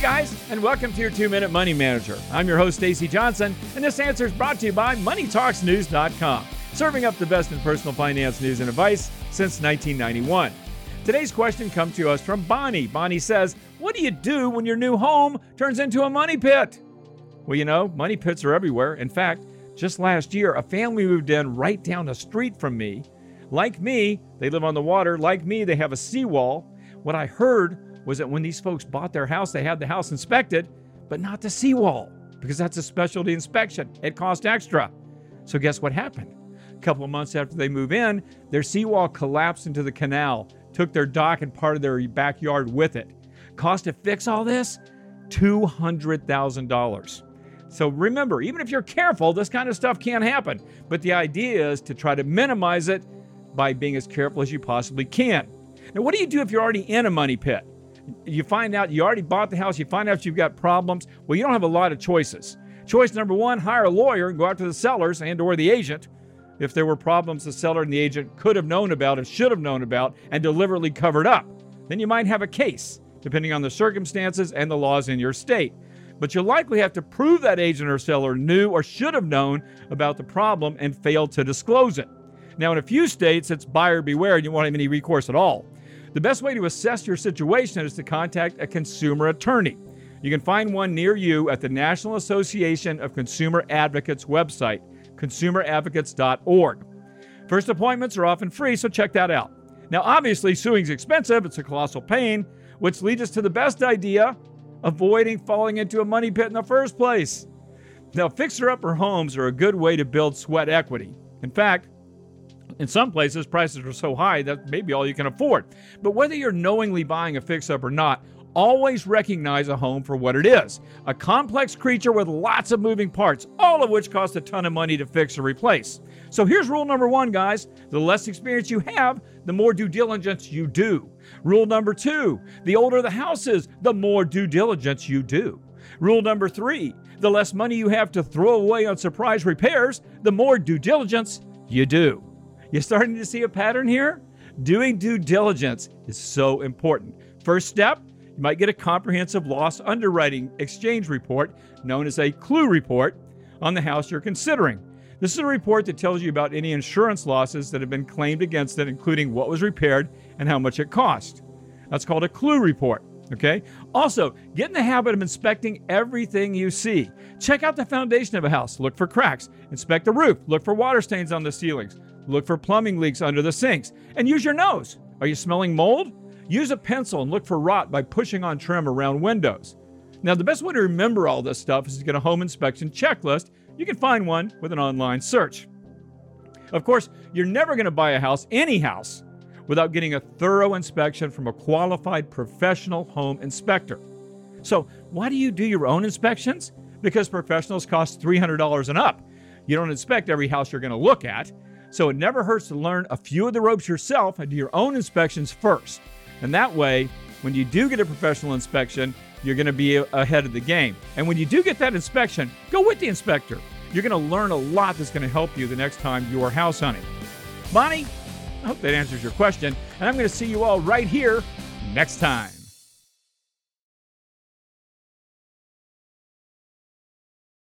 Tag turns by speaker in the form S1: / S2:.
S1: guys, and welcome to your two minute money manager. I'm your host, Stacy Johnson, and this answer is brought to you by MoneyTalksNews.com, serving up the best in personal finance news and advice since 1991. Today's question comes to us from Bonnie. Bonnie says, What do you do when your new home turns into a money pit? Well, you know, money pits are everywhere. In fact, just last year, a family moved in right down the street from me. Like me, they live on the water. Like me, they have a seawall. What I heard was that when these folks bought their house, they had the house inspected, but not the seawall, because that's a specialty inspection. It cost extra. So, guess what happened? A couple of months after they move in, their seawall collapsed into the canal, took their dock and part of their backyard with it. Cost to fix all this? $200,000. So remember, even if you're careful, this kind of stuff can happen. But the idea is to try to minimize it by being as careful as you possibly can. Now, what do you do if you're already in a money pit? You find out you already bought the house, you find out you've got problems. Well, you don't have a lot of choices. Choice number one, hire a lawyer and go out to the sellers and or the agent. If there were problems the seller and the agent could have known about and should have known about and deliberately covered up, then you might have a case, depending on the circumstances and the laws in your state. But you'll likely have to prove that agent or seller knew or should have known about the problem and failed to disclose it. Now, in a few states, it's buyer beware and you won't have any recourse at all. The best way to assess your situation is to contact a consumer attorney. You can find one near you at the National Association of Consumer Advocates website, consumeradvocates.org. First appointments are often free, so check that out. Now, obviously, suing is expensive, it's a colossal pain, which leads us to the best idea avoiding falling into a money pit in the first place. Now, fixer upper homes are a good way to build sweat equity. In fact, in some places, prices are so high that maybe all you can afford. But whether you're knowingly buying a fix up or not, always recognize a home for what it is a complex creature with lots of moving parts, all of which cost a ton of money to fix or replace. So here's rule number one, guys the less experience you have, the more due diligence you do. Rule number two the older the house is, the more due diligence you do. Rule number three the less money you have to throw away on surprise repairs, the more due diligence you do. You starting to see a pattern here? Doing due diligence is so important. First step, you might get a comprehensive loss underwriting exchange report known as a CLUE report on the house you're considering. This is a report that tells you about any insurance losses that have been claimed against it, including what was repaired and how much it cost. That's called a CLUE report. Okay. Also, get in the habit of inspecting everything you see. Check out the foundation of a house. Look for cracks. Inspect the roof. Look for water stains on the ceilings. Look for plumbing leaks under the sinks. And use your nose. Are you smelling mold? Use a pencil and look for rot by pushing on trim around windows. Now, the best way to remember all this stuff is to get a home inspection checklist. You can find one with an online search. Of course, you're never going to buy a house, any house, without getting a thorough inspection from a qualified professional home inspector. So, why do you do your own inspections? Because professionals cost $300 and up. You don't inspect every house you're going to look at. So it never hurts to learn a few of the ropes yourself and do your own inspections first. And that way, when you do get a professional inspection, you're going to be ahead of the game. And when you do get that inspection, go with the inspector. You're going to learn a lot that's going to help you the next time you are house hunting. Bonnie, I hope that answers your question. And I'm going to see you all right here next time.